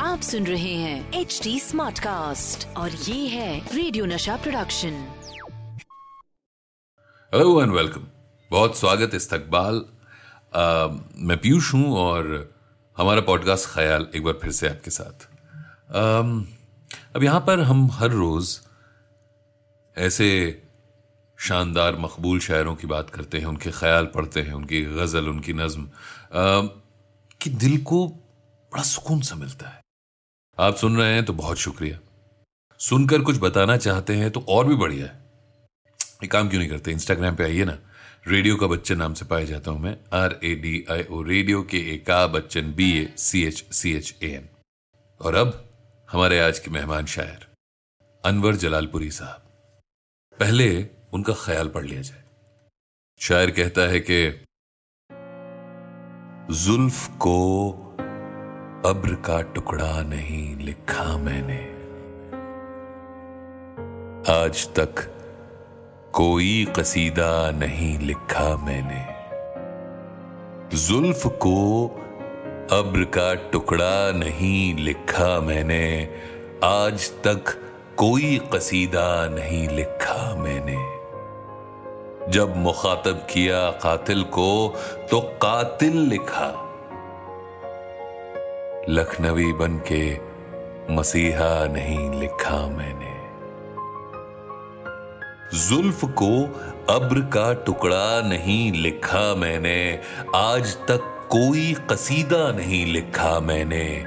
आप सुन रहे हैं एच डी स्मार्ट कास्ट और ये है रेडियो नशा प्रोडक्शन हेलो एंड वेलकम बहुत स्वागत इस्तकबाल मैं पीयूष हूँ और हमारा पॉडकास्ट ख्याल एक बार फिर से आपके साथ। अम, अब यहाँ पर हम हर रोज ऐसे शानदार, मकबूल शायरों की बात करते हैं, उनके ख्याल पढ़ते हैं, उनकी गज़ल, उनकी नज्म। कि दिल को बड़ा सुकून सा मिलता है। आप सुन रहे हैं तो बहुत शुक्रिया। सुनकर कुछ बताना चाहते हैं तो और भी बढ़िया है। ये काम क्यों नहीं करते? इंस्टाग्राम पे आइए ना। रेडियो का बच्चन नाम से पाया जाता हूँ मैं। R A D I O radio के ए का Bachchan B A C H C H A N और अब हमारे आज के मेहमान शायर, अनवर जलालपुरी साहब। पहले उनका ख्याल पढ़ लिया जाए। शायर कहता है कि, जुल्फ को अब्र का टुकड़ा नहीं लिखा मैंने। आज तक कोई कसीदा नहीं लिखा मैंने। जुल्फ को अब्र का टुकड़ा नहीं लिखा मैंने। आज तक कोई कसीदा नहीं लिखा मैंने। जब मुखातब किया कातिल को तो कातिल लिखा। लखनवी बन के मसीहा नहीं लिखा मैंने। जुल्फ को अब्र का टुकड़ा नहीं लिखा मैंने। आज तक कोई कसीदा नहीं लिखा मैंने।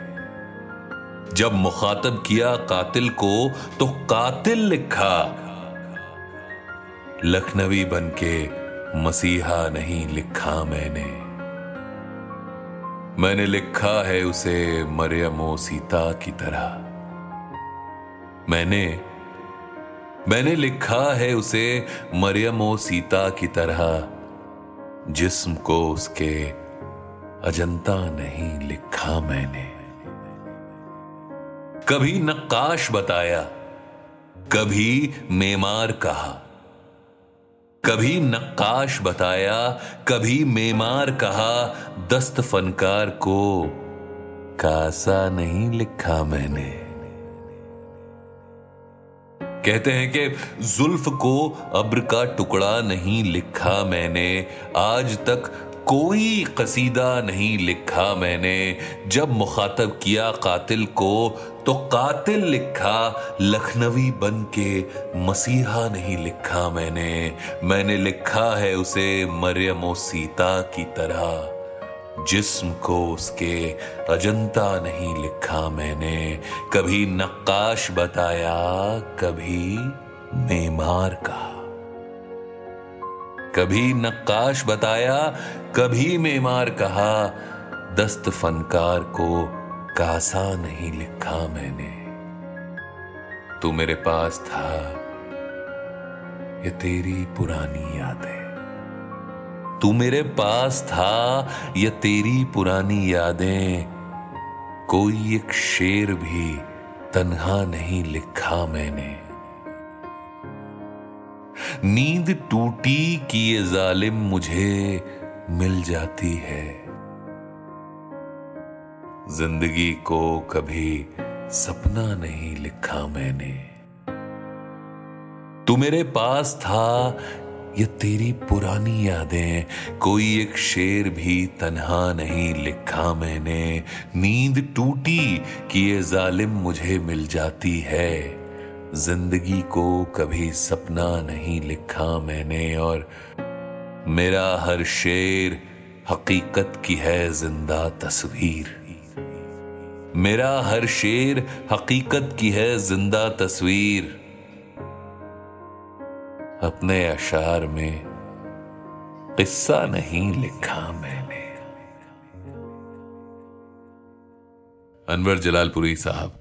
जब मुखातब किया कातिल को तो कातिल लिखा। लखनवी बन के मसीहा नहीं लिखा मैंने। मैंने लिखा है उसे मरियम सीता की तरह। मैंने मैंने लिखा है उसे मरियम सीता की तरह। जिस्म को उसके अजंता नहीं लिखा मैंने। कभी नक्काश बताया, कभी मेमार कहा। कभी नक्काश बताया, कभी मेमार कहा, दस्त फनकार को कासा नहीं लिखा मैंने। कहते हैं कि जुल्फ को अब्र का टुकड़ा नहीं लिखा मैंने, आज तक कोई कसीदा नहीं लिखा मैंने। जब मुखातब किया कातिल को तो कातिल लिखा, लखनवी बन के मसीहा नहीं लिखा मैंने। मैंने लिखा है उसे मरियम सीता की तरह। जिस्म को उसके अजंता नहीं लिखा मैंने। कभी नक्काश बताया, कभी मेमार कहा। कभी नक्काश बताया, कभी मेमार कहा, दस्त फनकार को कासा नहीं लिखा मैंने। तू मेरे पास था, ये तेरी पुरानी यादें। तू मेरे पास था, ये तेरी पुरानी यादें। कोई एक शेर भी तन्हा नहीं लिखा मैंने। नींद टूटी कि ये जालिम मुझे मिल जाती है। ज़िंदगी को कभी सपना नहीं लिखा मैंने। तू मेरे पास था, ये तेरी पुरानी यादें, कोई एक शेर भी तन्हा नहीं लिखा मैंने। नींद टूटी कि ये जालिम मुझे मिल जाती है। ज़िंदगी को कभी सपना नहीं लिखा मैंने और मेरा हर शेर हकीकत की है ज़िंदा तस्वीर। मेरा हर शेर हकीकत की है ज़िंदा तस्वीर। अपने अशार में किस्सा नहीं लिखा मैंने। अनवर जलालपुरी साहब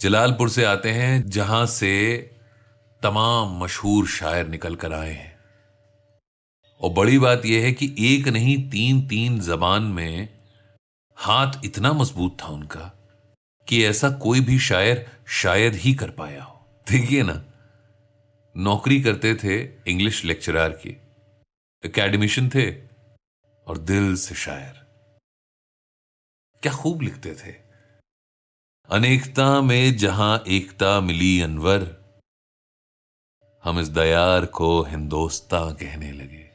जलालपुर से आते हैं, जहाँ से तमाम मशहूर शायर निकल कर आए हैं। और बड़ी बात यह है कि एक नहीं तीन तीन जबान में हाथ इतना मज़बूत था उनका कि ऐसा कोई भी शायर शायद ही कर पाया हो। देखिए ना, नौकरी करते थे इंग्लिश लेक्चरर की एकेडमिशन थे और दिल से शायर। क्या खूब लिखते थे। अनेकता में जहाँ एकता मिली अनवर, हम इस दयार को हिंदोस्ता कहने लगे।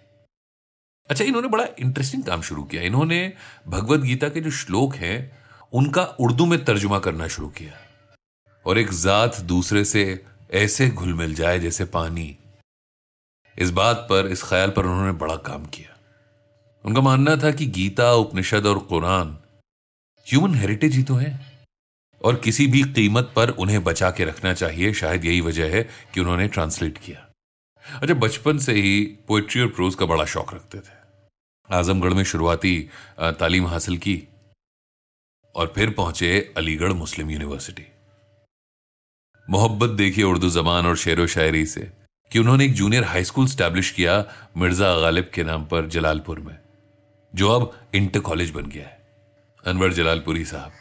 अच्छा इन्होंने बड़ा इंटरेस्टिंग काम शुरू किया। इन्होंने भगवत गीता के जो श्लोक हैं, उनका उर्दू में तर्जुमा करना शुरू किया। और एक जात दूसरे से ऐसे घुल मिल जाए जैसे पानी। इस बात पर, इस ख्याल पर उन्होंने बड़ा काम किया। उनका मानना था कि गीता, उपनिषद और कुरान ह्यूमन हेरिटेज ही तो है। और किसी भी कीमत पर उन्हें बचा के रखना चाहिए। शायद यही वजह है कि उन्होंने ट्रांसलेट किया। अच्छा बचपन से ही पोइट्री और प्रोज का बड़ा शौक रखते थे। आजमगढ़ में शुरुआती तालीम हासिल की और फिर पहुँचे अलीगढ़ मुस्लिम यूनिवर्सिटी मोहब्बत देखिए उर्दू जबान और शेर व शायरी से कि उन्होंने एक जूनियर हाई स्कूल स्टैब्लिश किया मिर्ज़ा गालिब के नाम पर जलालपुर में, जो अब इंटर कॉलेज बन गया है। अनवर जलालपुरी साहब।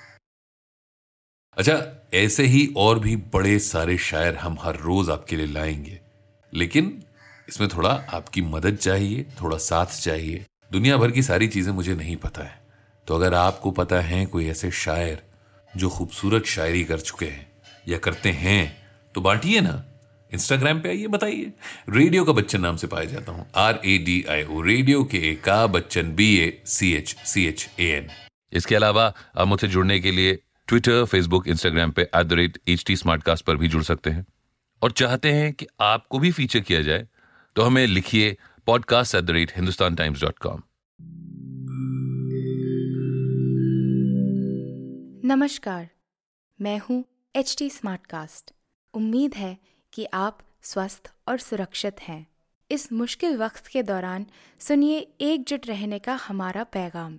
अच्छा ऐसे ही और भी बड़े सारे शायर हम हर रोज आपके लिए लाएँगे। लेकिन इसमें थोड़ा आपकी मदद चाहिए, थोड़ा साथ चाहिए। दुनिया भर की सारी चीज़ें मुझे नहीं पता है। तो अगर आपको पता है कोई ऐसे शायर जो खूबसूरत शायरी कर चुके हैं या करते हैं तो बांटिए ना। इंस्टाग्राम पे आइए, बताइए। रेडियो का बच्चन नाम से पाया जाता हूँ। R A D I O radio के का Bachchan B A C H C H A N इसके अलावा आप मुझसे जुड़ने के लिए ट्विटर फेसबुक इंस्टाग्राम पे at the rate H T पर भी जुड़ सकते हैं। और चाहते हैं कि आपको भी फीचर किया जाए तो हमें लिखिए podcast at the rate Hindustan Times dot com नमस्कार, मैं हूँ एच टी उम्मीद है कि आप स्वस्थ और सुरक्षित हैं। इस मुश्किल वक्त के दौरान सुनिए एकजुट रहने का हमारा पैगाम।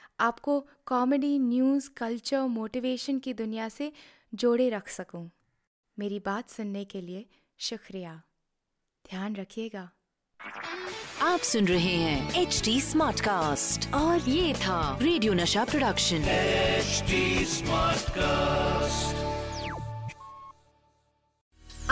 आपको कॉमेडी न्यूज़ कल्चर मोटिवेशन की दुनिया से जोड़े रख सकूँ। मेरी बात सुनने के लिए शुक्रिया। ध्यान रखिएगा। आप सुन रहे हैं एच डी स्मार्ट कास्ट और ये था रेडियो नशा production H smart cast